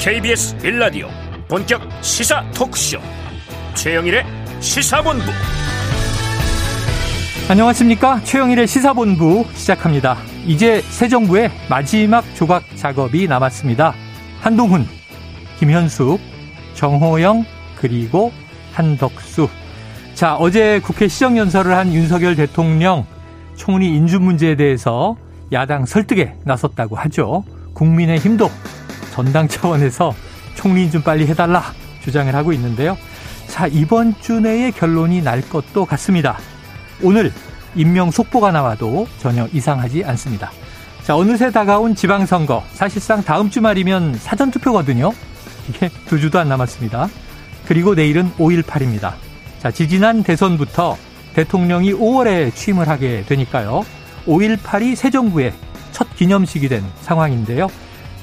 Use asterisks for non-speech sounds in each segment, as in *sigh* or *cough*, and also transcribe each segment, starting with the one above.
KBS 빌라디오 본격 시사 토크쇼. 최영일의 시사본부. 안녕하십니까? 최영일의 시사본부 시작합니다. 이제 새 정부의 마지막 조각 작업이 남았습니다. 한동훈 김현숙 정호영 그리고 한덕수. 자 어제 국회 시정연설을 한 윤석열 대통령 총리 인준 문제에 대해서 야당 설득에 나섰다고 하죠. 국민의 힘도 전당 차원에서 총리 좀 빨리 해달라 주장을 하고 있는데요. 자, 이번 주 내에 결론이 날 것도 같습니다. 오늘 임명 속보가 나와도 전혀 이상하지 않습니다. 자, 어느새 다가온 지방선거. 사실상 다음 주말이면 사전투표거든요. 이게 두 주도 안 남았습니다. 그리고 내일은 5.18입니다. 자, 지지난 대선부터 대통령이 5월에 취임을 하게 되니까요. 5.18이 새 정부의 첫 기념식이 된 상황인데요.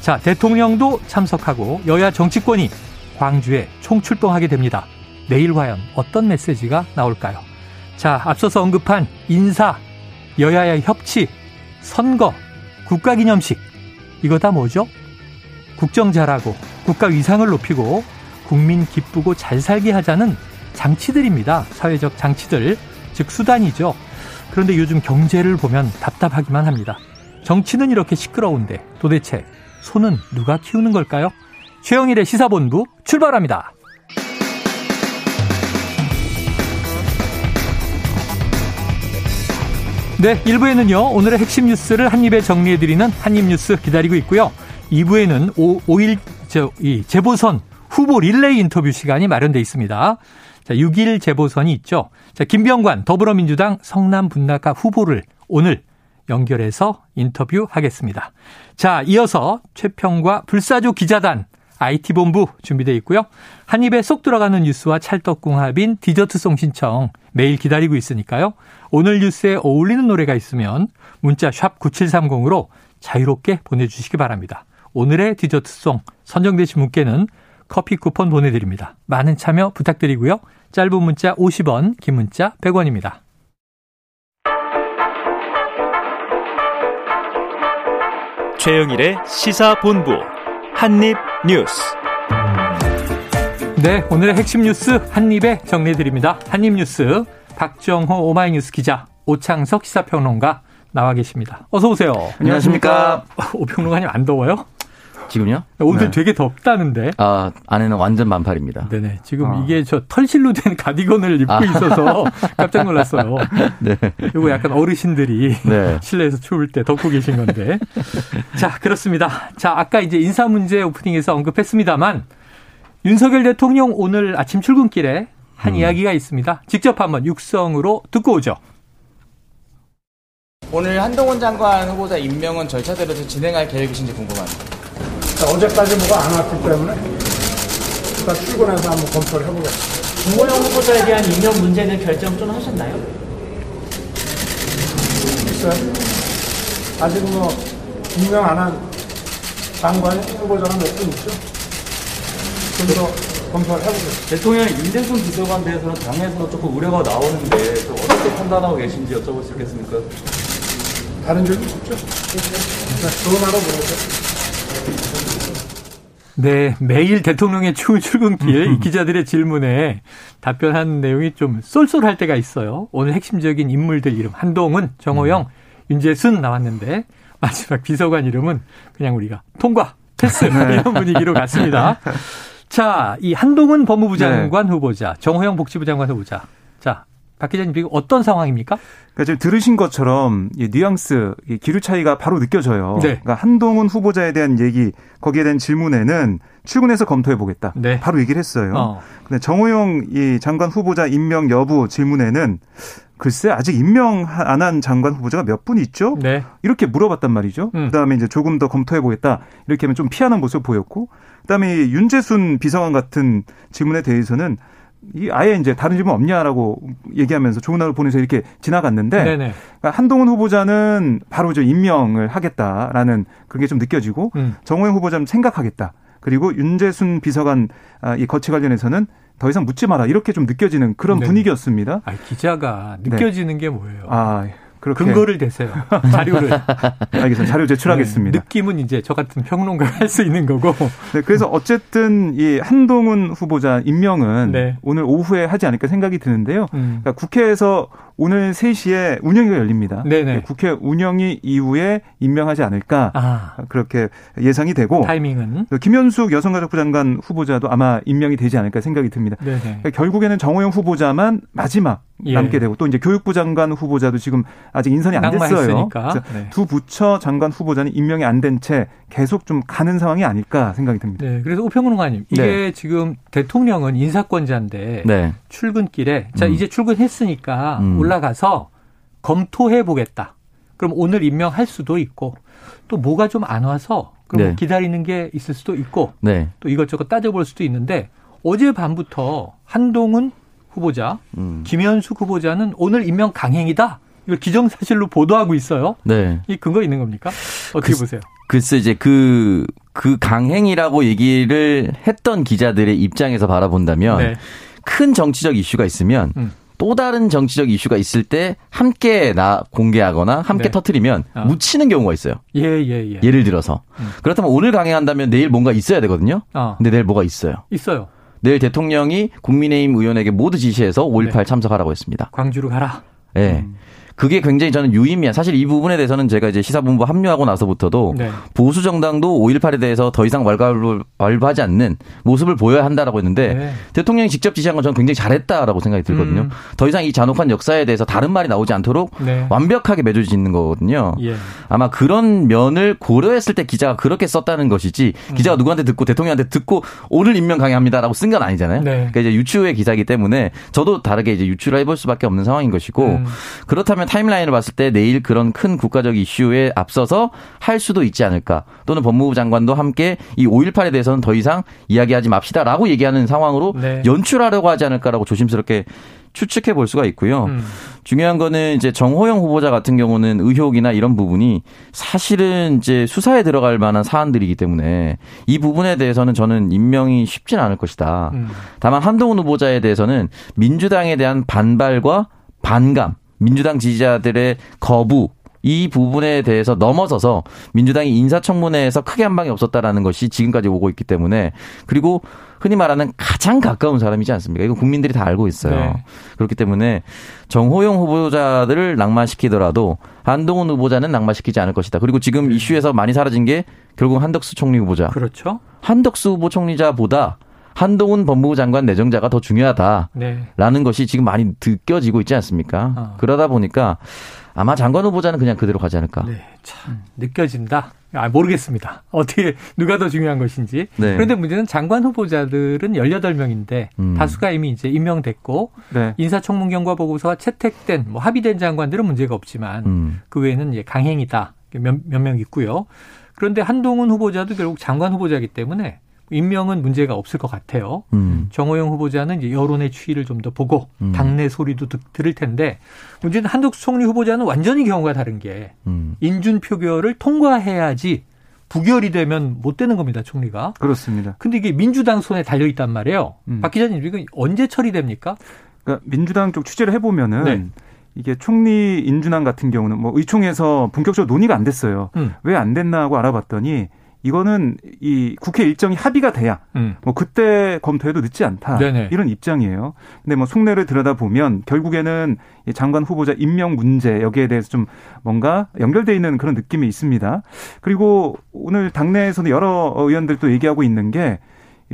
자, 대통령도 참석하고 여야 정치권이 광주에 총출동하게 됩니다. 내일 과연 어떤 메시지가 나올까요? 자, 앞서서 언급한 인사, 여야의 협치, 선거, 국가기념식. 이거 다 뭐죠? 국정 잘하고 국가 위상을 높이고 국민 기쁘고 잘 살게 하자는 장치들입니다. 사회적 장치들, 즉 수단이죠. 그런데 요즘 경제를 보면 답답하기만 합니다. 정치는 이렇게 시끄러운데 도대체 소는 누가 키우는 걸까요? 최영일의 시사본부 출발합니다. 네, 1부에는요, 오늘의 핵심 뉴스를 한입에 정리해드리는 한입뉴스 기다리고 있고요. 2부에는 5, 5일, 저, 이, 재보선 후보 릴레이 인터뷰 시간이 마련돼 있습니다. 자, 6일 재보선이 있죠. 자, 김병관 더불어민주당 성남 분나가 후보를 오늘 연결해서 인터뷰하겠습니다. 자, 이어서 최평과 불사조 기자단 IT본부 준비되어 있고요. 한 입에 쏙 들어가는 뉴스와 찰떡궁합인 디저트송 신청 매일 기다리고 있으니까요. 오늘 뉴스에 어울리는 노래가 있으면 문자 샵 9730으로 자유롭게 보내주시기 바랍니다. 오늘의 디저트송 선정되신 분께는 커피 쿠폰 보내드립니다. 많은 참여 부탁드리고요. 짧은 문자 50원, 긴 문자 100원입니다. 최영일의 시사본부 한입뉴스. 네, 오늘의 핵심 뉴스 한입에 정리해드립니다. 한입뉴스 박정호 오마이뉴스 기자 오창석 시사평론가 나와 계십니다. 어서 오세요. 안녕하십니까. 오평론가님 안 더워요? 지금요? 오늘 네. 되게 덥다는데. 아, 안에는 완전 반팔입니다. 네네. 지금 아. 이게 저 털실로 된 가디건을 입고 아. 있어서 *laughs* 깜짝 놀랐어요. 네. 이거 약간 어르신들이 네. *laughs* 실내에서 추울 때 덮고 계신 건데. 자, 그렇습니다. 자, 아까 이제 인사 문제 오프닝에서 언급했습니다만 윤석열 대통령 오늘 아침 출근길에 한 음. 이야기가 있습니다. 직접 한번 육성으로 듣고 오죠. 오늘 한동훈 장관 후보자 임명은 절차대로 진행할 계획이신지 궁금합니다. 자, 어제까지 뭐가 안 왔기 때문에 일단 출근해서 한번 검토를 해보겠습니다. 김호영 후보자에 대한 임명 문제는 결정 좀 하셨나요? 글쎄, 아직 뭐 임명 안 한 장관 후보자가 몇 분 있죠? 좀 더 검토를 해보겠습니다. 대통령 윤대순 비서관 대해서는 당에서 조금 우려가 나오는데 좀 어떻게 판단하고 계신지 여쭤볼 수 있겠습니까? 다른 질문 없죠? 네, 좋은 하루 보내세요. 네, 매일 대통령의 추운 출근길 이 기자들의 질문에 답변하는 내용이 좀 쏠쏠할 때가 있어요. 오늘 핵심적인 인물들 이름 한동훈, 정호영, 윤재순 나왔는데 마지막 비서관 이름은 그냥 우리가 통과, 패스 이런 분위기로 갔습니다. *laughs* 자, 이 한동훈 법무부 장관 후보자, 정호영 복지부 장관 후보자. 자, 박 기자님 지금 어떤 상황입니까? 그러니까 지금 들으신 것처럼 이 뉘앙스, 이 기류 차이가 바로 느껴져요. 네. 그러니까 한동훈 후보자에 대한 얘기, 거기에 대한 질문에는 출근해서 검토해 보겠다. 네. 바로 얘기를 했어요. 어. 근데 정호영 이 장관 후보자 임명 여부 질문에는 글쎄 아직 임명 안 한 장관 후보자가 몇 분 있죠? 네. 이렇게 물어봤단 말이죠. 음. 그다음에 이제 조금 더 검토해 보겠다. 이렇게 하면 좀 피하는 모습 보였고, 그다음에 이 윤재순 비서관 같은 질문에 대해서는 이 아예 이제 다른 질문 없냐라고 얘기하면서 좋은 하루 보내서 이렇게 지나갔는데 네네. 그러니까 한동훈 후보자는 바로 저 임명을 하겠다라는 그게 좀 느껴지고 음. 정호영 후보자는 생각하겠다. 그리고 윤재순 비서관 아, 이 거치 관련해서는 더 이상 묻지 마라 이렇게 좀 느껴지는 그런 네. 분위기였습니다. 아, 기자가 느껴지는 게 뭐예요? 아 그렇게 근거를 대세요. *laughs* 자료를. 알겠습니다. 자료 제출하겠습니다. 네, 느낌은 이제 저 같은 평론가가 할 수 있는 거고. 네, 그래서 어쨌든 이 한동훈 후보자 임명은 네. 오늘 오후에 하지 않을까 생각이 드는데요. 음. 그러니까 국회에서 오늘 3시에 운영위가 열립니다. 네네. 국회 운영위 이후에 임명하지 않을까 아, 그렇게 예상이 되고 타이밍은. 김현숙 여성가족부 장관 후보자도 아마 임명이 되지 않을까 생각이 듭니다. 네네. 그러니까 결국에는 정호영 후보자만 마지막 예. 남게 되고 또 이제 교육부 장관 후보자도 지금 아직 인선이 안 됐어요. 네. 두 부처 장관 후보자는 임명이 안 된 채 계속 좀 가는 상황이 아닐까 생각이 듭니다. 네, 그래서 오평론가님 이게 네. 지금 대통령은 인사권자인데 네. 출근길에 자 음. 이제 출근했으니까 음. 올라가서 검토해 보겠다. 그럼 오늘 임명할 수도 있고 또 뭐가 좀 안 와서 그럼 네. 기다리는 게 있을 수도 있고 네. 또 이것저것 따져볼 수도 있는데 어제 밤부터 한동훈 후보자, 음. 김현숙 후보자는 오늘 임명 강행이다. 이걸 기정사실로 보도하고 있어요. 네. 이 근거 있는 겁니까? 어떻게 그- 보세요? 글쎄 이제 그, 그 강행이라고 얘기를 했던 기자들의 입장에서 바라본다면 네. 큰 정치적 이슈가 있으면 음. 또 다른 정치적 이슈가 있을 때 함께 나 공개하거나 함께 네. 터트리면 아. 묻히는 경우가 있어요. 예, 예, 예. 예를 들어서. 음. 그렇다면 오늘 강행한다면 내일 뭔가 있어야 되거든요. 어, 근데 내일 뭐가 있어요. 있어요. 내일 대통령이 국민의힘 의원에게 모두 지시해서 5.18 네. 참석하라고 했습니다. 광주로 가라. 예. 그게 굉장히 저는 유의미한 사실 이 부분에 대해서는 제가 이제 시사본부 합류하고 나서부터도 네. 보수 정당도 5.18에 대해서 더 이상 왈가왈부하지 않는 모습을 보여야 한다라고 했는데 네. 대통령이 직접 지시한 건 저는 굉장히 잘했다라고 생각이 들거든요. 음. 더 이상 이 잔혹한 역사에 대해서 다른 말이 나오지 않도록 네. 완벽하게 매주 짓는 거거든요. 예. 아마 그런 면을 고려했을 때 기자가 그렇게 썼다는 것이지 음. 기자가 누구한테 듣고 대통령한테 듣고 오늘 임명 강행합니다라고 쓴 건 아니잖아요. 네. 그러니까 이제 유추의 기사이기 때문에 저도 다르게 이제 유추를 해볼 수밖에 없는 상황인 것이고 음. 그렇다면 타임라인을 봤을 때 내일 그런 큰 국가적 이슈에 앞서서 할 수도 있지 않을까 또는 법무부 장관도 함께 이 5.18에 대해서는 더 이상 이야기하지 맙시다라고 얘기하는 상황으로 네. 연출하려고 하지 않을까라고 조심스럽게 추측해 볼 수가 있고요. 음. 중요한 거는 이제 정호영 후보자 같은 경우는 의혹이나 이런 부분이 사실은 이제 수사에 들어갈 만한 사안들이기 때문에 이 부분에 대해서는 저는 임명이 쉽진 않을 것이다. 음. 다만 한동훈 후보자에 대해서는 민주당에 대한 반발과 반감, 민주당 지지자들의 거부 이 부분에 대해서 넘어서서 민주당이 인사청문회에서 크게 한 방이 없었다라는 것이 지금까지 오고 있기 때문에 그리고 흔히 말하는 가장 가까운 사람이지 않습니까? 이거 국민들이 다 알고 있어요. 네. 그렇기 때문에 정호영 후보자들을 낭만시키더라도 한동훈 후보자는 낭만시키지 않을 것이다. 그리고 지금 이슈에서 많이 사라진 게 결국 한덕수 총리 후보자. 그렇죠. 한덕수 후보 총리자보다 한동훈 법무부 장관 내정자가 더 중요하다. 네. 라는 것이 지금 많이 느껴지고 있지 않습니까? 어. 그러다 보니까 아마 장관 후보자는 그냥 그대로 가지 않을까. 네. 참 느껴진다. 아, 모르겠습니다. 어떻게 누가 더 중요한 것인지. 네. 그런데 문제는 장관 후보자들은 18명인데 음. 다수가 이미 이제 임명됐고 네. 인사청문 경과 보고서가 채택된 뭐 합의된 장관들은 문제가 없지만 음. 그 외에는 이제 강행이다 몇명 있고요. 그런데 한동훈 후보자도 결국 장관 후보자이기 때문에 임명은 문제가 없을 것 같아요. 음. 정호영 후보자는 이제 여론의 추이를 좀 더 보고 음. 당내 소리도 듣, 들을 텐데 문제는 한덕수 총리 후보자는 완전히 경우가 다른 게 음. 인준 표결을 통과해야지 부결이 되면 못 되는 겁니다, 총리가. 그렇습니다. 근데 이게 민주당 손에 달려 있단 말이에요. 음. 박 기자님, 이거 언제 처리됩니까? 그러니까 민주당 쪽 취재를 해 보면은 네. 이게 총리 인준안 같은 경우는 뭐 의총에서 본격적으로 논의가 안 됐어요. 음. 왜안 됐나 하고 알아봤더니 이거는 이 국회 일정이 합의가 돼야 음. 뭐 그때 검토해도 늦지 않다 네네. 이런 입장이에요. 근데 뭐 속내를 들여다 보면 결국에는 이 장관 후보자 임명 문제 여기에 대해서 좀 뭔가 연결돼 있는 그런 느낌이 있습니다. 그리고 오늘 당내에서는 여러 의원들도 얘기하고 있는 게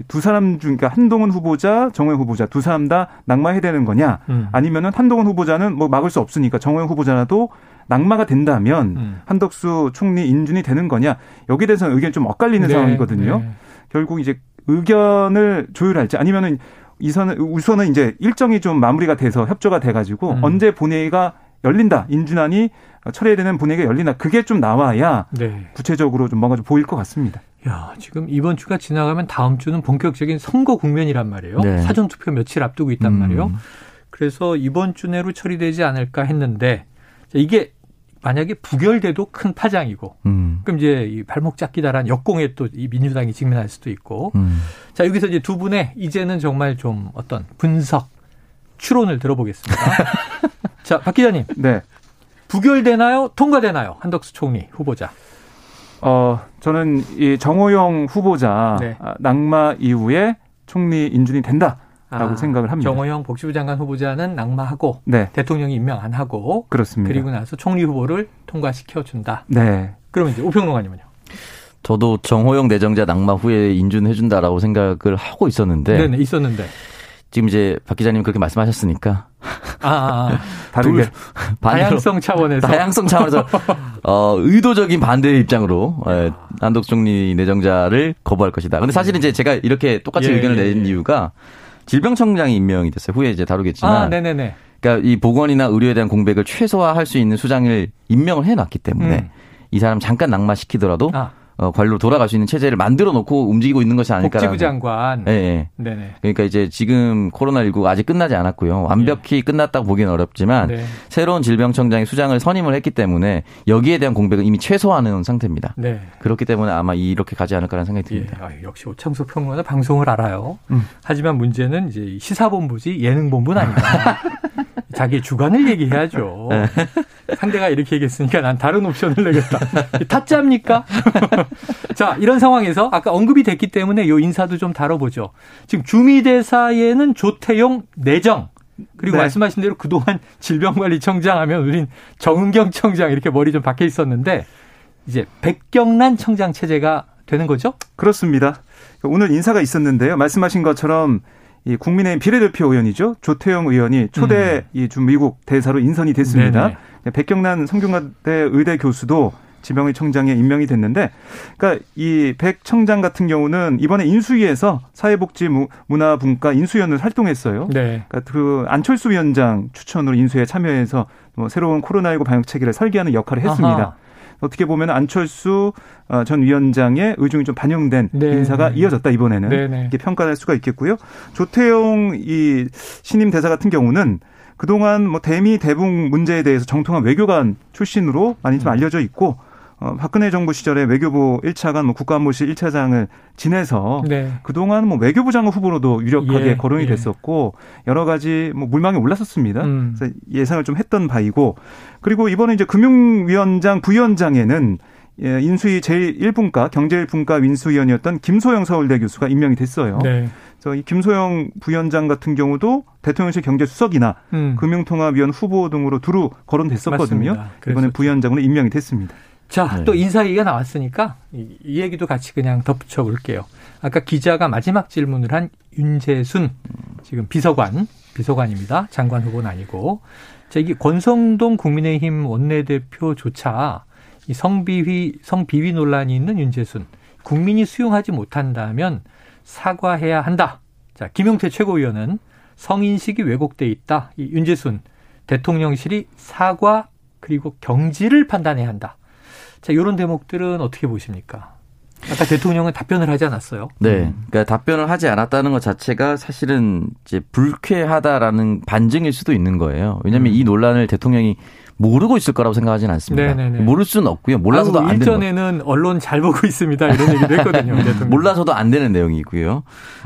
두 사람 중, 그러니까 한동훈 후보자, 정호영 후보자 두 사람 다 낙마해야 되는 거냐? 음. 아니면은 한동훈 후보자는 뭐 막을 수 없으니까 정호영 후보자라도 낙마가 된다면 음. 한덕수 총리 인준이 되는 거냐? 여기에 대해서는 의견이 좀 엇갈리는 네, 상황이거든요. 네. 결국 이제 의견을 조율할지 아니면은 이선은 우선은 이제 일정이 좀 마무리가 돼서 협조가 돼가지고 음. 언제 본회의가 열린다 인준안이 처리되는 본회의가 열린다 그게 좀 나와야 네. 구체적으로 좀 뭔가 좀 보일 것 같습니다. 야, 지금 이번 주가 지나가면 다음 주는 본격적인 선거 국면이란 말이에요. 네. 사전 투표 며칠 앞두고 있단 음. 말이에요. 그래서 이번 주 내로 처리되지 않을까 했는데 자, 이게 만약에 부결돼도 큰 파장이고 음. 그럼 이제 이 발목 잡기다란 역공에 또 이 민주당이 직면할 수도 있고 음. 자 여기서 이제 두 분의 이제는 정말 좀 어떤 분석 추론을 들어보겠습니다. *laughs* 자, 박 기자님. 네. 부결되나요? 통과되나요? 한덕수 총리 후보자. 어, 저는 이 정호영 후보자 네. 아, 낙마 이후에 총리 인준이 된다 라고 아, 생각을 합니다. 정호영 복지부 장관 후보자는 낙마하고 네, 대통령이 임명 안 하고 그렇습니다. 그리고 나서 총리 후보를 통과시켜 준다. 네. 그러면 이제 우평론가님은요? 저도 정호영 내정자 낙마 후에 인준해 준다라고 생각을 하고 있었는데 네, 네, 있었는데. 지금 이제 박 기자님 그렇게 말씀하셨으니까 아, 아, 아. *laughs* *laughs* 반대로 다양성 차원에서 다양성 차원에서 *laughs* 어, 의도적인 반대의 입장으로 예, 한덕수 총리 내정자를 거부할 것이다. 근데 사실은 이제 제가 이렇게 똑같이 예, 의견을 예, 낸 예. 이유가 질병청장이 임명이 됐어요. 후에 이제 다루겠지만 아, 네네네. 그러니까 이 보건이나 의료에 대한 공백을 최소화할 수 있는 수장을 임명을 해놨기 때문에 음. 이 사람 잠깐 낙마시키더라도 아, 어, 관리로 돌아갈 수 있는 체제를 만들어 놓고 움직이고 있는 것이 아닐까라는. 복지부 장관. 예, 예. 네네. 그러니까 이제 지금 코로나19 아직 끝나지 않았고요. 완벽히 끝났다고 보기는 어렵지만 네. 새로운 질병청장이 수장을 선임을 했기 때문에 여기에 대한 공백을 이미 최소화하는 상태입니다. 네. 그렇기 때문에 아마 이렇게 가지 않을까라는 생각이 예, 듭니다. 아, 역시 오창수 평론가 방송을 알아요. 음. 하지만 문제는 이제 시사본부지 예능본부는 아니다. *laughs* 자기 주관을 얘기해야죠. 네. 상대가 이렇게 얘기했으니까 난 다른 옵션을 내겠다. *laughs* 타짜입니까? *laughs* *laughs* 자, 이런 상황에서 아까 언급이 됐기 때문에 요 인사도 좀 다뤄보죠. 지금 주미대사에는 조태용 내정. 그리고 네. 말씀하신 대로 그동안 *laughs* 질병관리청장 하면 우린 정은경 청장 이렇게 머리 좀 박혀 있었는데 이제 백경란 청장 체제가 되는 거죠? 그렇습니다. 오늘 인사가 있었는데요. 말씀하신 것처럼 이 국민의힘 비례대표 의원이죠. 조태영 의원이 초대 이 중미국 대사로 인선이 됐습니다. 음. 네네. 백경란 성균관대 의대 교수도 지명의 청장에 임명이 됐는데, 그러니까 이 백 청장 같은 경우는 이번에 인수위에서 사회복지 문화분과 인수위원을 활동했어요. 네. 그러니까 그 안철수 위원장 추천으로 인수에 참여해서 뭐 새로운 코로나19 방역 체계를 설계하는 역할을 했습니다. 아하. 어떻게 보면 안철수 어, 전 위원장의 의중이 좀 반영된 네. 인사가 이어졌다 이번에는 네네. 이렇게 평가할 수가 있겠고요. 조태용 이 신임 대사 같은 경우는 그동안 뭐 대미 대북 문제에 대해서 정통한 외교관 출신으로 많이 음. 좀 알려져 있고 어, 박근혜 정부 시절에 외교부 1차관 뭐 국가안보실 1차장을 지내서 네. 그동안 뭐 외교부 장관 후보로도 유력하게 예, 거론이 예. 됐었고 여러 가지 뭐 물망에 올랐었습니다. 음. 그래서 예상을 좀 했던 바이고 그리고 이번에 이제 금융위원장 부위원장에는 예, 인수위 제1분과 경제1분과 인수위원이었던 김소영 서울대 교수가 임명이 됐어요. 네. 그래서 이 김소영 부위원장 같은 경우도 대통령실 경제수석이나 음. 금융통합위원 후보 등으로 두루 거론됐었거든요. 이번에. 부위원장으로 임명이 됐습니다. 자, 네. 또 인사 얘기가 나왔으니까 이, 이 얘기도 같이 그냥 덧붙여 볼게요. 아까 기자가 마지막 질문을 한 윤재순 지금 비서관, 비서관입니다. 장관 후보는 아니고. 자, 이게 권성동 국민의힘 원내대표조차 이 성비위, 성비위 논란이 있는 윤재순. 국민이 수용하지 못한다면 사과해야 한다. 자, 김용태 최고위원은 성인식이 왜곡돼 있다. 이 윤재순 대통령실이 사과 그리고 경지를 판단해야 한다. 자, 이런 대목들은 어떻게 보십니까? 아까 대통령은 답변을 하지 않았어요. 네. 그러니까 답변을 하지 않았다는 것 자체가 사실은 이제 불쾌하다라는 반증일 수도 있는 거예요. 왜냐하면 음. 이 논란을 대통령이 모르고 있을 거라고 생각하지는 않습니다. 네네네. 모를 수는 없고요. 몰라서도 아유, 안 되는. 일전에는 언론 잘 보고 있습니다. 이런 얘기도 했거든요. *laughs* 몰라서도 안 되는 내용이고요.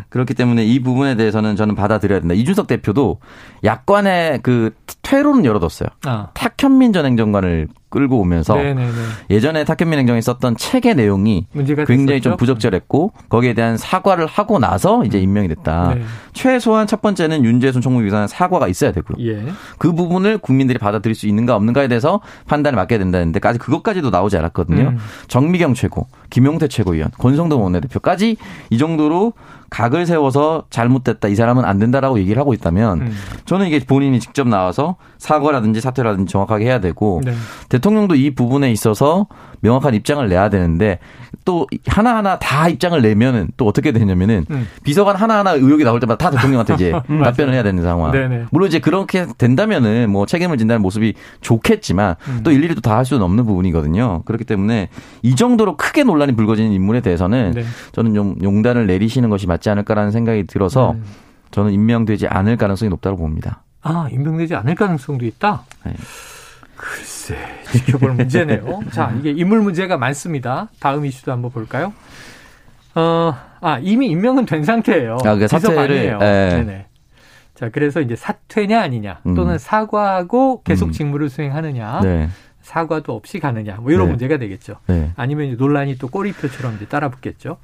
그렇기 때문에 이 부분에 대해서는 저는 받아들여야 된다. 이준석 대표도 야권의 그 퇴로는 열어뒀어요. 아. 탁현민 전 행정관을 끌고 오면서 네네네. 예전에 탁현민 행정이 썼던 책의 내용이 굉장히 됐었죠? 좀 부적절했고 거기에 대한 사과를 하고 나서 이제 임명이 됐다. 네. 최소한 첫 번째는 윤재순 총무비서관 사과가 있어야 되고요. 예. 그 부분을 국민들이 받아들일 수 있는가 없는가에 대해서 판단을 맡겨야 된다는데 까지 그것까지도 나오지 않았거든요. 음. 정미경 최고, 김용태 최고위원, 권성동 원내대표까지 이 정도로 각을 세워서 잘못됐다 이 사람은 안 된다라고 얘기를 하고 있다면 음. 저는 이게 본인이 직접 나와서 사과라든지 사퇴라든지 정확하게 해야 되고 네. 대통령도 이 부분에 있어서 명확한 입장을 내야 되는데 또 하나하나 다 입장을 내면은 또 어떻게 되냐면은 음. 비서관 하나하나 의혹이 나올 때마다 다 대통령한테 이제. *laughs* 답변을 해야 되는 상황. 네네. 물론 이제 그렇게 된다면은 뭐 책임을 진다는 모습이 좋겠지만 음. 또 일일이 또 다 할 수는 없는 부분이거든요. 그렇기 때문에 이 정도로 크게 논란이 불거지는 인물에 대해서는 네. 저는 좀 용단을 내리시는 것이 맞지 않을까라는 생각이 들어서 음. 저는 임명되지 않을 가능성이 높다고 봅니다. 아, 임명되지 않을 가능성도 있다? 네. 글쎄, 지켜볼 문제네요. *laughs* 자, 이게 인물 문제가 많습니다. 다음 이슈도 한번 볼까요? 어, 아, 이미 임명은 된 상태예요. 아, 그 사퇴를. 예. 네네. 자, 그래서 이제 사퇴냐 아니냐 음. 또는 사과하고 계속 음. 직무를 수행하느냐 네. 사과도 없이 가느냐 뭐 이런 네. 문제가 되겠죠. 네. 아니면 논란이 또 꼬리표처럼 이제 따라붙겠죠.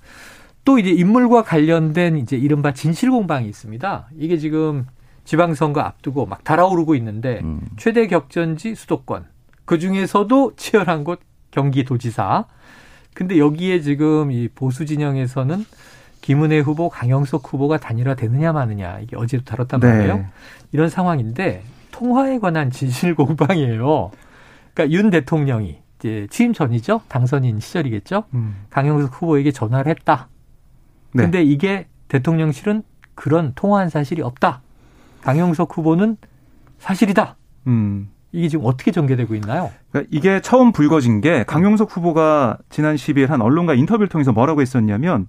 또 이제 인물과 관련된 이제 이른바 진실 공방이 있습니다. 이게 지금 지방선거 앞두고 막 달아오르고 있는데 음. 최대 격전지 수도권 그 중에서도 치열한 곳 경기도지사. 근데 여기에 지금 이 보수 진영에서는 김은혜 후보, 강영석 후보가 단일화되느냐 마느냐 이게 어제도 다뤘단 말이에요. 네. 이런 상황인데 통화에 관한 진실 *laughs* 공방이에요. 그러니까 윤 대통령이 이제 취임 전이죠. 당선인 시절이겠죠. 음. 강영석 후보에게 전화를 했다. 네. 근데 이게 대통령실은 그런 통화한 사실이 없다. 강영석 후보는 사실이다. 음. 이게 지금 어떻게 전개되고 있나요? 그러니까 이게 처음 불거진 게 강용석 후보가 지난 10일 한 언론과 인터뷰를 통해서 뭐라고 했었냐면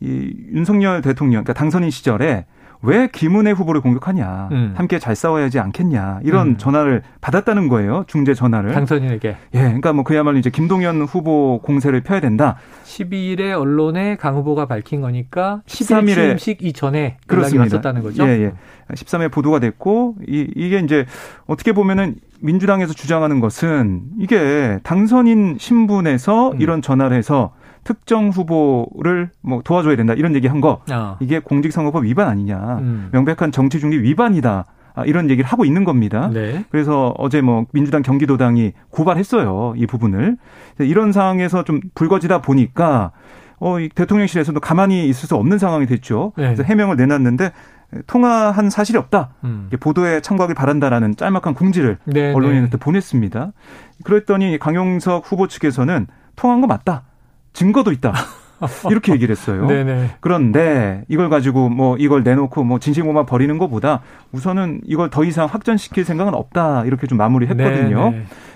이 윤석열 대통령 그러니까 당선인 시절에 왜 김은혜 후보를 공격하냐 음. 함께 잘 싸워야지 않겠냐 이런 음. 전화를 받았다는 거예요 중재 전화를 당선인에게 예 그러니까 뭐 그야말로 이제 김동연 후보 공세를 펴야 된다 12일에 언론에 강 후보가 밝힌 거니까 11일 13일에 취임식 이전에 연락이 그렇습니다. 왔었다는 거죠. 예, 예. 13회 보도가 됐고 이, 이게 이제 어떻게 보면은 민주당에서 주장하는 것은 이게 당선인 신분에서 음. 이런 전화를 해서 특정 후보를 뭐 도와줘야 된다 이런 얘기 한거 아. 이게 공직선거법 위반 아니냐 음. 명백한 정치 중립 위반이다 아, 이런 얘기를 하고 있는 겁니다. 네. 그래서 어제 뭐 민주당 경기도당이 고발했어요 이 부분을 이런 상황에서 좀 불거지다 보니까 어, 이 대통령실에서도 가만히 있을 수 없는 상황이 됐죠. 네. 그래서 해명을 내놨는데 통화한 사실이 없다. 음. 보도에 참고하길 바란다라는 짤막한 공지를 네, 언론인한테 보냈습니다. 그랬더니 강용석 후보 측에서는 통화한 거 맞다. 증거도 있다. *laughs* 이렇게 얘기를 했어요. *laughs* 네네. 그런데 이걸 가지고 뭐 이걸 내놓고 뭐 진실공방 버리는 것보다 우선은 이걸 더 이상 확전시킬 생각은 없다. 이렇게 좀 마무리했거든요.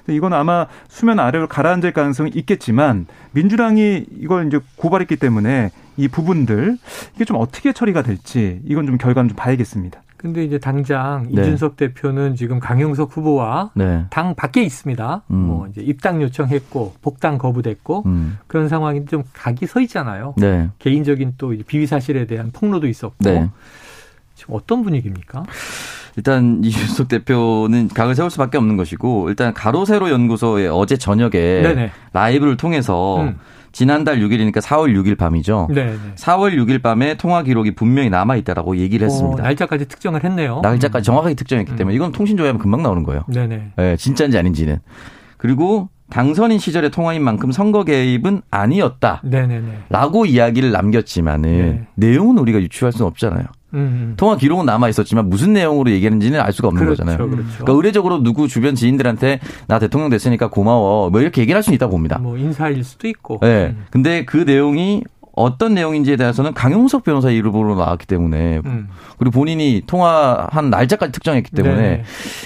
이건 아마 수면 아래로 가라앉을 가능성이 있겠지만 민주당이 이걸 이제 고발했기 때문에 이 부분들 이게 좀 어떻게 처리가 될지 이건 좀 결과는 좀 봐야겠습니다. 근데 이제 당장 네. 이준석 대표는 지금 강영석 후보와 네. 당 밖에 있습니다. 음. 뭐 이제 입당 요청했고 복당 거부됐고 음. 그런 상황인데 좀 각이 서 있잖아요. 네. 개인적인 또 비위 사실에 대한 폭로도 있었고 네. 지금 어떤 분위기입니까? 일단 *laughs* 이준석 대표는 각을 세울 수밖에 없는 것이고 일단 가로세로 연구소에 어제 저녁에 네네. 라이브를 통해서 음. 지난달 6일이니까 4월 6일 밤이죠. 네. 4월 6일 밤에 통화 기록이 분명히 남아 있다라고 얘기를 했습니다. 어, 날짜까지 특정을 했네요. 날짜까지 정확하게 특정했기 때문에 이건 통신 조회하면 금방 나오는 거예요. 네네. 예, 진짜인지 아닌지는. 그리고 당선인 시절의 통화인 만큼 선거 개입은 아니었다. 네네네. 라고 이야기를 남겼지만은 네. 내용은 우리가 유추할 수는 없잖아요. 음. 통화 기록은 남아 있었지만 무슨 내용으로 얘기했는지는 알 수가 없는 그렇죠, 거잖아요. 그렇죠. 그러니까 의례적으로 누구 주변 지인들한테 나 대통령 됐으니까 고마워 뭐 이렇게 얘기를 할 수는 있다 봅니다. 뭐 인사일 수도 있고. 예. 음. 근데 그 내용이 어떤 내용인지에 대해서는 강용석 변호사 이름으로 나왔기 때문에 음. 그리고 본인이 통화한 날짜까지 특정했기 때문에 네네.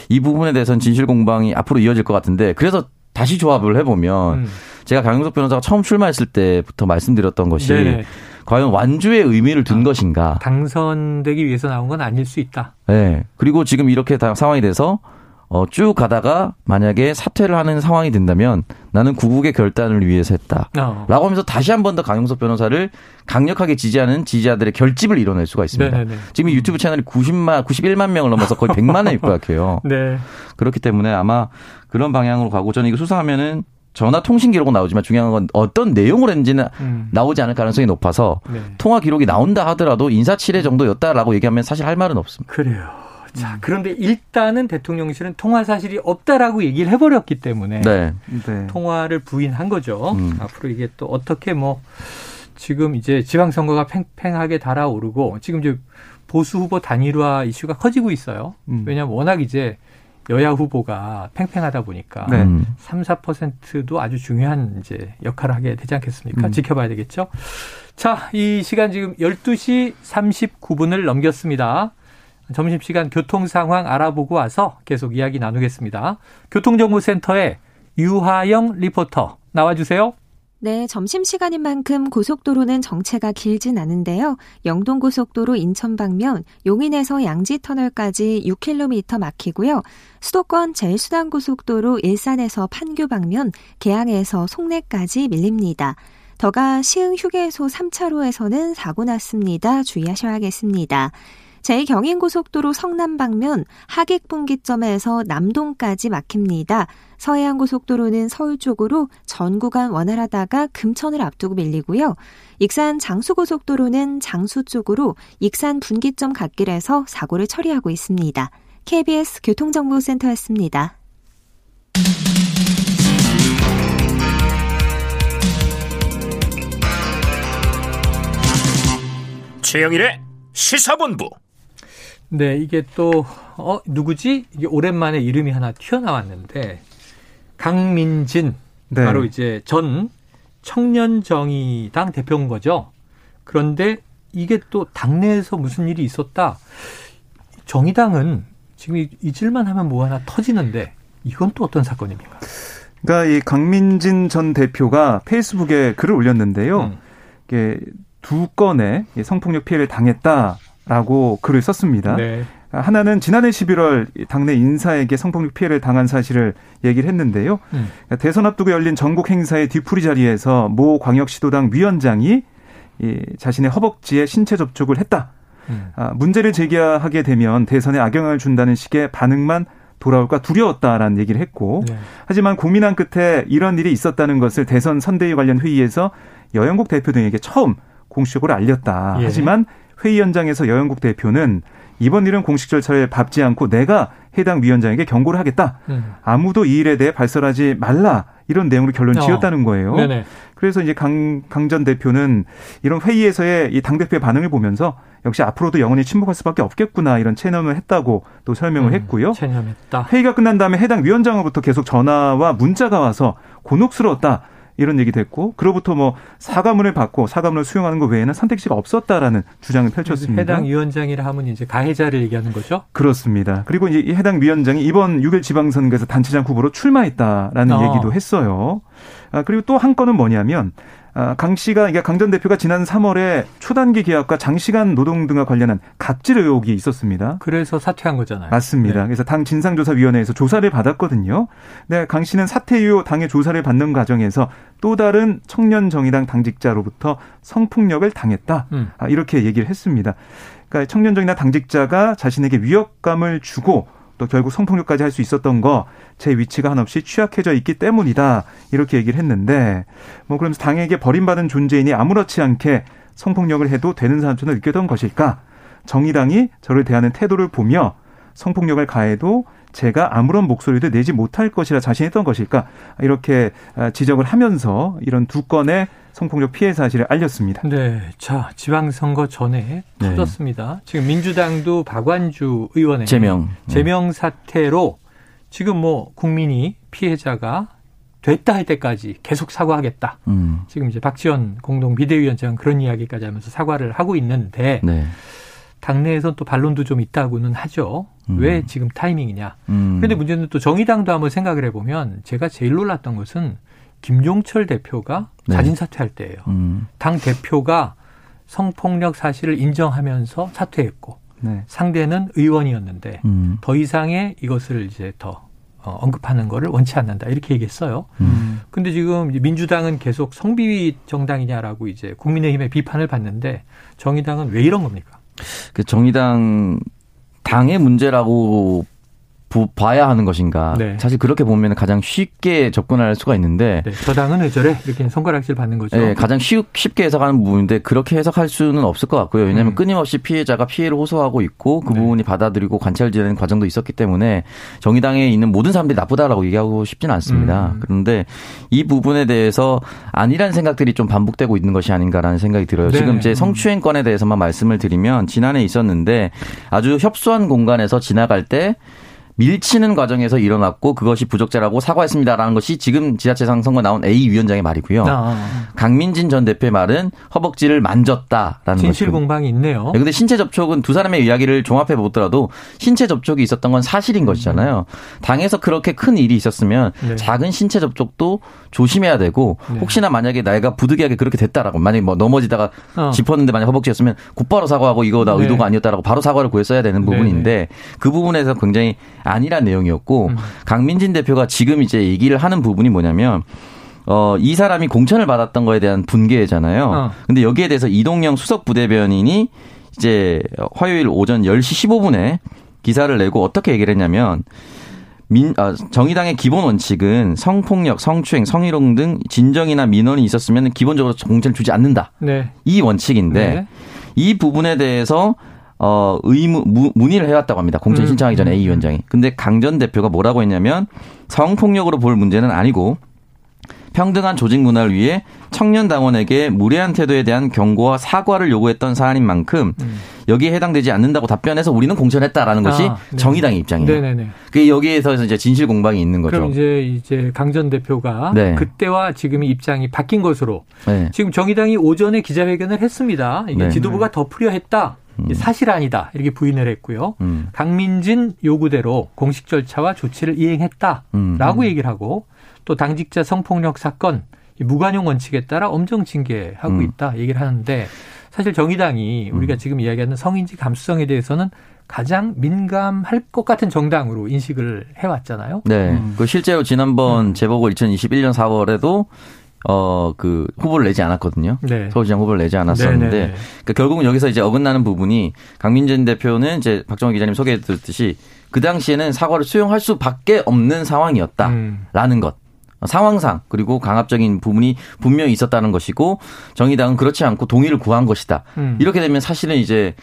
이 부분에 대해서는 진실 공방이 앞으로 이어질 것 같은데 그래서 다시 조합을 해보면 음. 제가 강용석 변호사가 처음 출마했을 때부터 말씀드렸던 것이 네네. 과연 완주의 의미를 둔 아. 것인가. 당선되기 위해서 나온 건 아닐 수 있다. 네. 그리고 지금 이렇게 다 상황이 돼서 어, 쭉 가다가 만약에 사퇴를 하는 상황이 된다면 나는 구국의 결단을 위해서 했다. 어. 라고 하면서 다시 한 번 더 강용석 변호사를 강력하게 지지하는 지지자들의 결집을 이뤄낼 수가 있습니다. 네네네. 지금 이 유튜브 채널이 90만, 91만 명을 넘어서 거의 100만에 *laughs* 육박해요. 네. 그렇기 때문에 아마 그런 방향으로 가고 저는 이거 수사하면은 전화 통신 기록은 나오지만 중요한 건 어떤 내용을 했는지는 음. 나오지 않을 가능성이 높아서 네. 통화 기록이 나온다 하더라도 인사치레 정도였다라고 얘기하면 사실 할 말은 없습니다. 그래요. 자, 그런데 일단은 대통령실은 통화 사실이 없다라고 얘기를 해버렸기 때문에 네. 네. 통화를 부인한 거죠. 음. 앞으로 이게 또 어떻게 뭐 지금 이제 지방선거가 팽팽하게 달아오르고 지금 이제 보수 후보 단일화 이슈가 커지고 있어요. 음. 왜냐하면 워낙 이제 여야 후보가 팽팽하다 보니까 네. 음. 3, 4%도 아주 중요한 이제 역할을 하게 되지 않겠습니까? 음. 지켜봐야 되겠죠. 자, 이 시간 지금 12시 39분을 넘겼습니다. 점심시간 교통 상황 알아보고 와서 계속 이야기 나누겠습니다. 교통정보센터의 유하영 리포터 나와주세요. 네, 점심시간인 만큼 고속도로는 정체가 길진 않은데요. 영동고속도로 인천 방면 용인에서 양지터널까지 6km 막히고요. 수도권 제일수단고속도로 일산에서 판교 방면 계양에서 송내까지 밀립니다. 더가 시흥 휴게소 3차로에서는 사고 났습니다. 주의하셔야겠습니다. 제2경인고속도로 성남 방면 하객분기점에서 남동까지 막힙니다. 서해안 고속도로는 서울 쪽으로 전 구간 원활하다가 금천을 앞두고 밀리고요. 익산 장수 고속도로는 장수 쪽으로 익산 분기점 갓길에서 사고를 처리하고 있습니다. KBS 교통정보센터였습니다. 최영일의 시사본부. 네, 이게 또, 어, 누구지? 이게 오랜만에 이름이 하나 튀어나왔는데, 강민진. 네. 바로 이제 전 청년정의당 대표인 거죠. 그런데 이게 또 당내에서 무슨 일이 있었다. 정의당은 지금 이- 잊을만 하면 뭐 하나 터지는데, 이건 또 어떤 사건입니까? 그러니까 이 강민진 전 대표가 페이스북에 글을 올렸는데요. 음. 이게 두 건의 이 성폭력 피해를 당했다라고 글을 썼습니다. 네. 하나는 지난해 11월 당내 인사에게 성폭력 피해를 당한 사실을 얘기를 했는데요. 음. 그러니까 대선 앞두고 열린 전국 행사의 뒤풀이 자리에서 모 광역시도당 위원장이 이 자신의 허벅지에 신체 접촉을 했다. 음. 아, 문제를 제기하게 되면 대선에 악영향을 준다는 식의 반응만 돌아올까 두려웠다라는 얘기를 했고 네. 하지만 고민한 끝에 이런 일이 있었다는 것을 대선 선대위 관련 회의에서 여영국 대표 등에게 처음 공식적으로 알렸다. 예. 하지만 회의 현장에서 여영국 대표는 이번 일은 공식 절차를 밟지 않고 내가 해당 위원장에게 경고를 하겠다. 음. 아무도 이 일에 대해 발설하지 말라. 이런 내용으로 결론 어. 지었다는 거예요. 네네. 그래서 이제 강, 강 전 대표는 이런 회의에서의 이 당대표의 반응을 보면서 역시 앞으로도 영원히 침묵할 수밖에 없겠구나 이런 체념을 했다고 또 설명을 음, 했고요. 체념했다. 회의가 끝난 다음에 해당 위원장으로부터 계속 전화와 문자가 와서 곤혹스러웠다. 이런 얘기도 했고, 그로부터 뭐 사과문을 받고 사과문을 수용하는 것 외에는 선택지가 없었다라는 주장을 펼쳤습니다. 해당 위원장이라 하면 이제 가해자를 얘기하는 거죠? 그렇습니다. 그리고 이제 이 해당 위원장이 이번 6일 지방선거에서 단체장 후보로 출마했다라는 어. 얘기도 했어요. 아, 그리고 또 한 건은 뭐냐면 아, 강 씨가 이게 강전 대표가 지난 3월에 초단기 계약과 장시간 노동 등과 관련한 갑질 의혹이 있었습니다. 그래서 사퇴한 거잖아요. 맞습니다. 네. 그래서 당 진상조사위원회에서 조사를 받았거든요. 네, 강 씨는 사퇴 이후 당의 조사를 받는 과정에서 또 다른 청년 정의당 당직자로부터 성폭력을 당했다. 음. 아, 이렇게 얘기를 했습니다. 그러니까 청년 정의당 당직자가 자신에게 위협감을 주고 또 결국 성폭력까지 할 수 있었던 거 제 위치가 한없이 취약해져 있기 때문이다. 이렇게 얘기를 했는데 뭐 그러면서 당에게 버림받은 존재이니 아무렇지 않게 성폭력을 해도 되는 사람처럼 느꼈던 것일까? 정의당이 저를 대하는 태도를 보며 성폭력을 가해도 제가 아무런 목소리도 내지 못할 것이라 자신했던 것일까 이렇게 아, 지적을 하면서 이런 두 건의 성폭력 피해 사실을 알렸습니다. 네. 자, 지방선거 전에 네. 터졌습니다. 지금 민주당도 박완주 의원의 제명. 제명 사태로 지금 뭐 국민이 피해자가 됐다 할 때까지 계속 사과하겠다. 음. 지금 이제 박지원 공동 비대위원장 그런 이야기까지 하면서 사과를 하고 있는데 네. 당내에선 또 반론도 좀 있다고는 하죠. 음. 왜 지금 타이밍이냐. 음. 그런데 문제는 또 정의당도 한번 생각을 해보면 제가 제일 놀랐던 것은 김종철 대표가 네. 자진 사퇴할 때예요. 음. 당 대표가 성폭력 사실을 인정하면서 사퇴했고 네. 상대는 의원이었는데 음. 더 이상의 이것을 이제 더 어, 언급하는 거를 원치 않는다 이렇게 얘기했어요. 음. 근데 지금 민주당은 계속 성비위 정당이냐라고 이제 국민의힘의 비판을 받는데 정의당은 왜 이런 겁니까? 그 정의당 당의 문제라고 보- 봐야 하는 것인가. 네. 사실 그렇게 보면 가장 쉽게 접근할 수가 있는데 네, 저 당은 왜 저래? 이렇게 손가락질 받는 거죠. 예, 가장 쉬, 쉽게 해석하는 부분인데 그렇게 해석할 수는 없을 것 같고요. 왜냐하면 음. 끊임없이 피해자가 피해를 호소하고 있고 그 네. 부분이 받아들이고 관찰되는 과정도 있었기 때문에 정의당에 있는 모든 사람들이 나쁘다라고 얘기하고 싶지는 않습니다. 음. 그런데 이 부분에 대해서 아니라는 생각들이 좀 반복되고 있는 것이 아닌가라는 생각이 들어요. 네. 지금 이제 음. 성추행 건에 대해서만 말씀을 드리면 지난해 있었는데 아주 협소한 공간에서 지나갈 때 밀치는 과정에서 일어났고 그것이 부적절하고 사과했습니다라는 것이 지금 지자체상 선거 나온 A 위원장의 말이고요. 아, 강민진 전 대표의 말은 허벅지를 만졌다라는 진실. 공방이 있네요. 네, 근데 신체 접촉은 두 사람의 이야기를 종합해 보더라도 신체 접촉이 있었던 건 사실인 것이잖아요. 당에서 그렇게 큰 일이 있었으면 네. 작은 신체 접촉도 조심해야 되고 네. 혹시나 만약에 내가 부득이하게 그렇게 됐다라고 만약에 뭐 넘어지다가 어. 짚었는데 만약 허벅지였으면 곧바로 사과하고 이거 나 네. 의도가 아니었다라고 바로 사과를 구했어야 되는 부분인데 그 부분에서 굉장히 아니란 내용이었고 음. 강민진 대표가 지금 이제 얘기를 하는 부분이 뭐냐면 어, 이 사람이 공천을 받았던 거에 대한 분개잖아요. 어. 근데 여기에 대해서 이동영 수석 부대변인이 이제 화요일 오전 10시 15분에 기사를 내고 어떻게 얘기를 했냐면 민, 아, 정의당의 기본 원칙은 성폭력, 성추행, 성희롱 등 진정이나 민원이 있었으면 기본적으로 공천을 주지 않는다. 네. 이 원칙인데 네. 이 부분에 대해서 어 의무 무- 문의를 해왔다고 합니다. 공천 음, 신청하기 전에 음, A 위원장이. 근데 강전 대표가 뭐라고 했냐면 성폭력으로 볼 문제는 아니고 평등한 조직 문화를 위해 청년 당원에게 무례한 태도에 대한 경고와 사과를 요구했던 사안인 만큼 여기에 해당되지 않는다고 답변해서 우리는 공천했다라는 것이 음. 아, 네. 정의당의 입장이에요. 네네네. 그 여기에서 이제 진실 공방이 있는 거죠. 그럼 이제 이제 강전 대표가 네. 그때와 지금의 입장이 바뀐 것으로 네. 지금 정의당이 오전에 기자회견을 했습니다. 이게 네. 지도부가 덮으려 했다. 이게 사실 아니다. 이렇게 부인을 했고요. 음. 강민진 요구대로 공식 절차와 조치를 이행했다라고 음. 얘기를 하고 또 당직자 성폭력 사건 이 무관용 원칙에 따라 엄정 징계하고 음. 있다 얘기를 하는데 사실 정의당이 우리가 지금 이야기하는 성인지 감수성에 대해서는 가장 민감할 것 같은 정당으로 인식을 해왔잖아요. 네. 그 실제로 지난번 재보궐 2021년 4월에도 어 그 후보를 내지 않았거든요. 네. 서울시장 후보를 내지 않았었는데 네네네. 그러니까 결국은 여기서 이제 어긋나는 부분이 강민진 대표는 이제 박정호 기자님 소개해 드렸듯이 그 당시에는 사과를 수용할 수밖에 없는 상황이었다라는 음. 것. 상황상 그리고 강압적인 부분이 분명히 있었다는 것이고 정의당은 그렇지 않고 동의를 구한 것이다. 음. 이렇게 되면 사실은 이제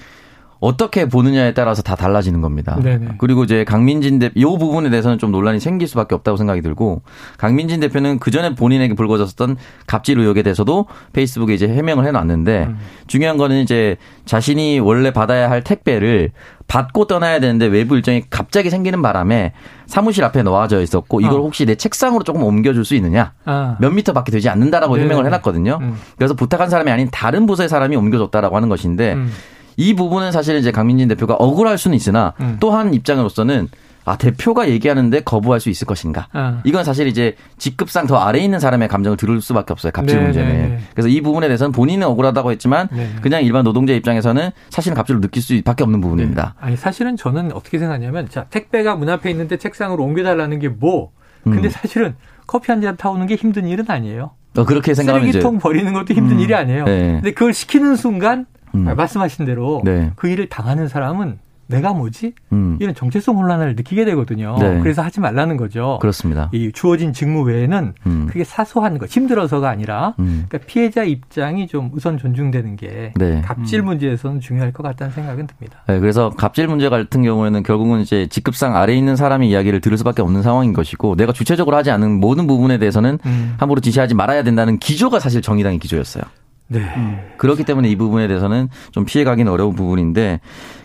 어떻게 보느냐에 따라서 다 달라지는 겁니다. 네네. 그리고 이제 강민진 대표, 이 부분에 대해서는 좀 논란이 생길 수밖에 없다고 생각이 들고, 강민진 대표는 그 전에 본인에게 불거졌었던 갑질 의혹에 대해서도 페이스북에 이제 해명을 해놨는데, 음. 중요한 거는 이제 자신이 원래 받아야 할 택배를 받고 떠나야 되는데 외부 일정이 갑자기 생기는 바람에 사무실 앞에 놓아져 있었고, 이걸 어. 혹시 내 책상으로 조금 옮겨줄 수 있느냐? 아. 몇 미터 밖에 되지 않는다라고 네네. 해명을 해놨거든요. 음. 그래서 부탁한 사람이 아닌 다른 부서의 사람이 옮겨줬다라고 하는 것인데, 음. 이 부분은 사실 이제 강민진 대표가 억울할 수는 있으나 음. 또한 입장으로서는 아 대표가 얘기하는데 거부할 수 있을 것인가? 아. 이건 사실 이제 직급상 더 아래에 있는 사람의 감정을 들을 수밖에 없어요. 갑질 네, 문제는. 네, 네. 그래서 이 부분에 대해서는 본인은 억울하다고 했지만 네. 그냥 일반 노동자 입장에서는 사실은 갑질을 느낄 수밖에 없는 부분입니다. 아니 사실은 저는 어떻게 생각하냐면 자 택배가 문 앞에 있는데 책상으로 옮겨달라는 게 뭐? 근데 음. 사실은 커피 한 잔 타오는 게 힘든 일은 아니에요. 어, 그렇게 생각하면 이제 쓰레기통 버리는 것도 힘든 일이 아니에요. 네. 근데 그걸 시키는 순간 음. 아, 말씀하신 대로 네. 그 일을 당하는 사람은 내가 뭐지? 음, 이런 정체성 혼란을 느끼게 되거든요. 네. 그래서 하지 말라는 거죠. 그렇습니다. 이 주어진 직무 외에는 음. 그게 사소한 거, 힘들어서가 아니라 음. 그러니까 피해자 입장이 좀 우선 존중되는 게 네. 갑질 문제에서는 중요할 것 같다는 생각은 듭니다. 네, 그래서 갑질 문제 같은 경우에는 결국은 이제 직급상 아래에 있는 사람의 이야기를 들을 수밖에 없는 상황인 것이고 내가 주체적으로 하지 않은 모든 부분에 대해서는 음. 함부로 지시하지 말아야 된다는 기조가 사실 정의당의 기조였어요. 네. 그렇기 때문에 이 부분에 대해서는 좀 피해가기는 어려운 부분인데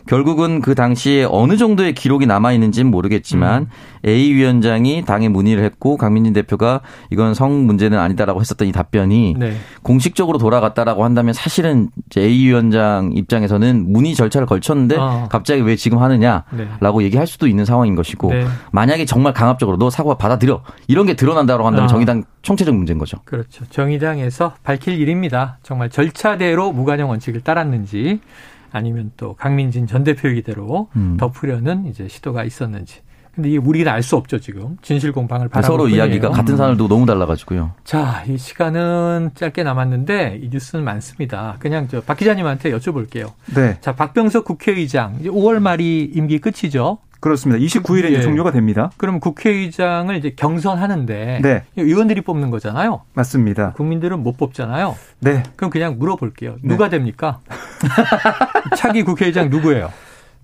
결국은 그 당시에 어느 정도의 기록이 남아 있는지는 모르겠지만 음. A 위원장이 당에 문의를 했고 강민진 대표가 이건 성 문제는 아니다라고 했었던 이 답변이 네. 공식적으로 돌아갔다라고 한다면 사실은 이제 A 위원장 입장에서는 문의 절차를 걸쳤는데 어. 갑자기 왜 지금 하느냐라고 네. 얘기할 수도 있는 상황인 것이고 네. 만약에 정말 강압적으로 너 사과 받아들여 이런 게 드러난다고 한다면 어. 정의당 총체적 문제인 거죠. 그렇죠. 정의당에서 밝힐 일입니다. 정말 절차대로 무관용 원칙을 따랐는지 아니면 또 강민진 전 대표 얘기대로 음. 덮으려는 이제 시도가 있었는지. 근데 이게 우리는 알 수 없죠 지금 진실 공방을 바라볼 서로 뿐이에요. 이야기가 같은 산을 두고 너무 달라가지고요. 자, 이 시간은 짧게 남았는데 이 뉴스는 많습니다. 그냥 저 박 기자님한테 여쭤볼게요. 네, 자, 박병석 국회의장 이제 5월 말이 임기 끝이죠. 그렇습니다. 29일에 예. 이제 종료가 됩니다. 그럼 국회의장을 이제 경선하는데 네. 의원들이 뽑는 거잖아요. 맞습니다. 국민들은 못 뽑잖아요. 네. 그럼 그냥 물어볼게요. 네. 누가 됩니까? *laughs* 차기 국회의장 누구예요?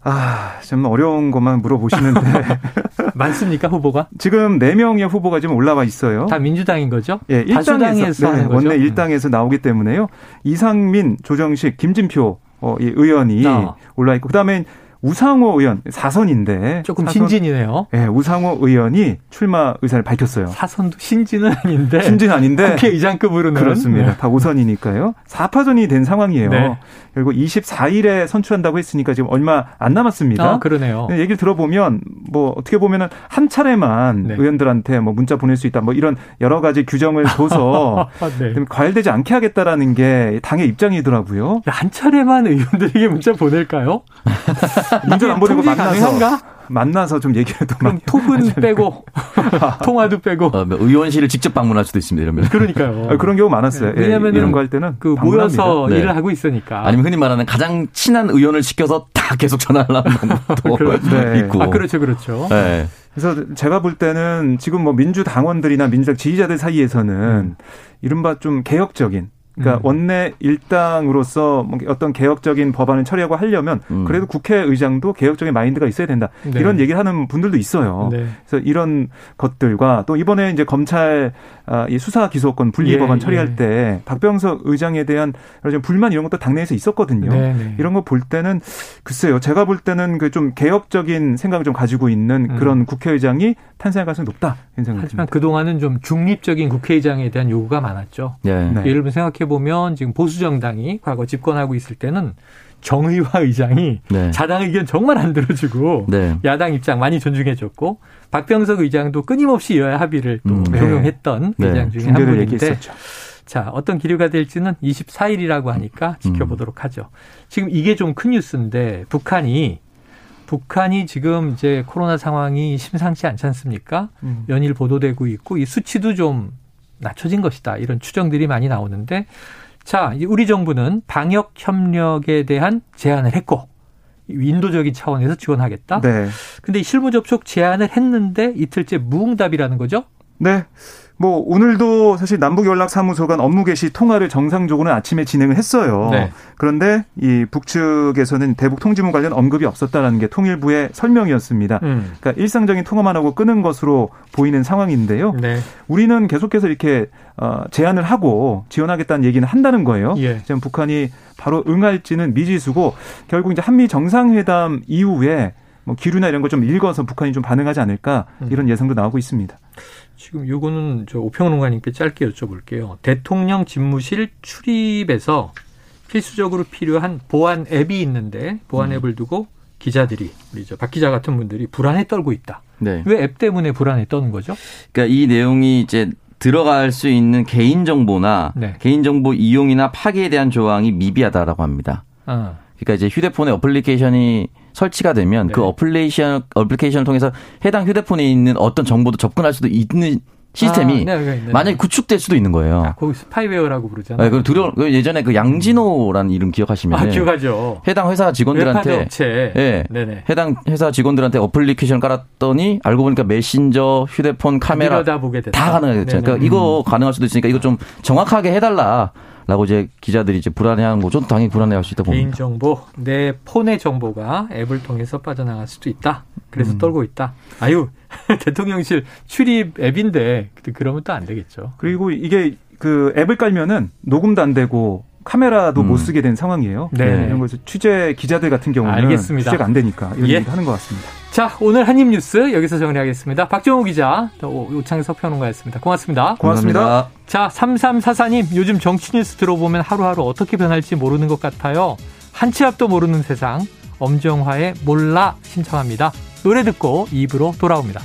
아, 좀 어려운 것만 물어보시는데 *laughs* 많습니까 후보가? 지금 4명의 후보가 지금 올라와 있어요. 다 민주당인 거죠? 예, 다수당에서 일당에서 하는 네, 거죠? 원내 일당에서 나오기 때문에요. 이상민, 조정식, 김진표 어, 이 의원이 아. 올라 있고 그 다음에 우상호 의원 사선인데 조금 사선- 신진이네요. 예, 우상호 의원이 출마 의사를 밝혔어요. 사선도 신진은 아닌데 신진 아닌데 국회의장급으로는 그렇습니다. 네. 다 우선이니까요. 4파전이 된 상황이에요. 네. 그리고 24일에 선출한다고 했으니까 지금 얼마 안 남았습니다. 아, 그러네요. 근데 얘기를 들어보면 뭐 어떻게 보면은 한 차례만 네. 의원들한테 뭐 문자 보낼 수 있다 뭐 이런 여러 가지 규정을 둬서 *laughs* 아, 네. 좀 과열되지 않게 하겠다라는 게 당의 입장이더라고요. 야, 한 차례만 의원들에게 문자 보낼까요? *laughs* 문자 안 보내고 만나서 가능한가? 만나서 좀 얘기를 또 그럼 톡은 빼고 *laughs* 통화도 빼고 어, 뭐 의원실을 직접 방문할 수도 있습니다. 이러면. 그러니까요. 아, 그런 경우 많았어요. 네, 왜냐하면 예, 이런 거 할 때는 그. 모여서 네. 일을 하고 있으니까. 아니면 흔히 말하는 가장 친한 의원을 시켜서 다 계속 전화를 하는 방법도 *laughs* 네. *laughs* 있고. 아 그렇죠, 그렇죠. 네. 그래서 제가 볼 때는 지금 뭐 민주당원들이나 민주당 지지자들 사이에서는 이른바 좀 개혁적인 그러니까 음. 원내 일당으로서 뭐 어떤 개혁적인 법안을 처리하고 하려면 음. 그래도 국회의장도 개혁적인 마인드가 있어야 된다. 네. 이런 얘기를 하는 분들도 있어요. 네. 그래서 이런 것들과 또 이번에 이제 검찰 아, 이 수사 기소권 분리 예, 법안 처리할 예. 때 박병석 의장에 대한 여러 불만 이런 것도 당내에서 있었거든요. 네, 네. 이런 거 볼 때는 글쎄요. 제가 볼 때는 그 좀 개혁적인 생각을 좀 가지고 있는 음. 그런 국회의장이 탄생할 가능성이 높다. 하지만 듭니다. 그동안은 좀 중립적인 국회의장에 대한 요구가 많았죠. 네. 네. 예를 들면 생각해 보면 지금 보수 정당이 과거 집권하고 있을 때는 정의화 의장이 네. 자당 의견 정말 안 들어주고 네. 야당 입장 많이 존중해줬고 박병석 의장도 끊임없이 여야 합의를 또 음. 적용했던 네. 의장 중에 한 분인데. 자 어떤 기류가 될지는 24일이라고 하니까 지켜보도록 하죠. 지금 이게 좀 큰 뉴스인데 북한이 북한이 지금 이제 코로나 상황이 심상치 않지 않습니까? 음. 연일 보도되고 있고 이 수치도 좀 낮춰진 것이다. 이런 추정들이 많이 나오는데 자, 이 우리 정부는 방역 협력에 대한 제안을 했고 인도적인 차원에서 지원하겠다. 네. 근데 이 실무 접촉 제안을 했는데 이틀째 무응답이라는 거죠? 네. 뭐 오늘도 사실 남북 연락 사무소 간 업무 개시 통화를 정상적으로는 아침에 진행을 했어요. 네. 그런데 이 북측에서는 대북 통지문 관련 언급이 없었다라는 게 통일부의 설명이었습니다. 음. 그러니까 일상적인 통화만 하고 끄는 것으로 보이는 상황인데요. 네. 우리는 계속해서 이렇게 어, 제안을 하고 지원하겠다는 얘기는 한다는 거예요. 예. 지금 북한이 바로 응할지는 미지수고 결국 이제 한미 정상회담 이후에 뭐 기류나 이런 걸좀 읽어서 북한이 좀 반응하지 않을까 음. 이런 예상도 나오고 있습니다. 지금 요거는 저 오평론가님께 짧게 여쭤볼게요. 대통령 집무실 출입에서 필수적으로 필요한 보안 앱이 있는데 보안 앱을 두고 기자들이 우리 저 박 기자 같은 분들이 불안에 떨고 있다. 네. 왜 앱 때문에 불안에 떠는 거죠? 그러니까 이 내용이 이제 들어갈 수 있는 개인 정보나 네. 개인 정보 이용이나 파기에 대한 조항이 미비하다라고 합니다. 어. 그러니까 이제 휴대폰에 어플리케이션이 설치가 되면 네. 그 어플리케이션 어플리케이션을 통해서 해당 휴대폰에 있는 어떤 정보도 접근할 수도 있는 시스템이 아, 네, 네, 네. 만약에 구축될 수도 있는 거예요. 아, 거기 스파이웨어라고 부르잖아요. 네, 그 두려 그 예전에 그 양진호라는 이름 기억하시면 아, 기억하죠. 해당 회사 직원들한테. 예. 네네. 해당 회사 직원들한테 어플리케이션 깔았더니 알고 보니까 메신저, 휴대폰, 카메라 됐다. 다 가능하겠죠. 그러니까 이거 가능할 수도 있으니까 이거 좀 정확하게 해달라 라고 이제 기자들이 이제 불안해하는 거, 저도 당연히 불안해할 수 있다 봅니다. 개인 정보, 내 폰의 정보가 앱을 통해서 빠져나갈 수도 있다. 음. 그래서 떨고 있다. 아유, *laughs* 대통령실 출입 앱인데 그러면 또 안 되겠죠. 그리고 이게 그 앱을 깔면은 녹음도 안 되고 카메라도 음. 못 쓰게 된 상황이에요. 네. 이런 거에서 취재 기자들 같은 경우는 알겠습니다. 취재가 안 되니까 이런 예. 얘기 하는 것 같습니다. 자, 오늘 한입 뉴스 여기서 정리하겠습니다. 박정우 기자, 또 오창석 평론가였습니다. 고맙습니다. 고맙습니다. 자, 3344님, 요즘 정치 뉴스 들어보면 하루하루 어떻게 변할지 모르는 것 같아요. 한 치 앞도 모르는 세상, 엄정화의 몰라 신청합니다. 노래 듣고 입으로 돌아옵니다.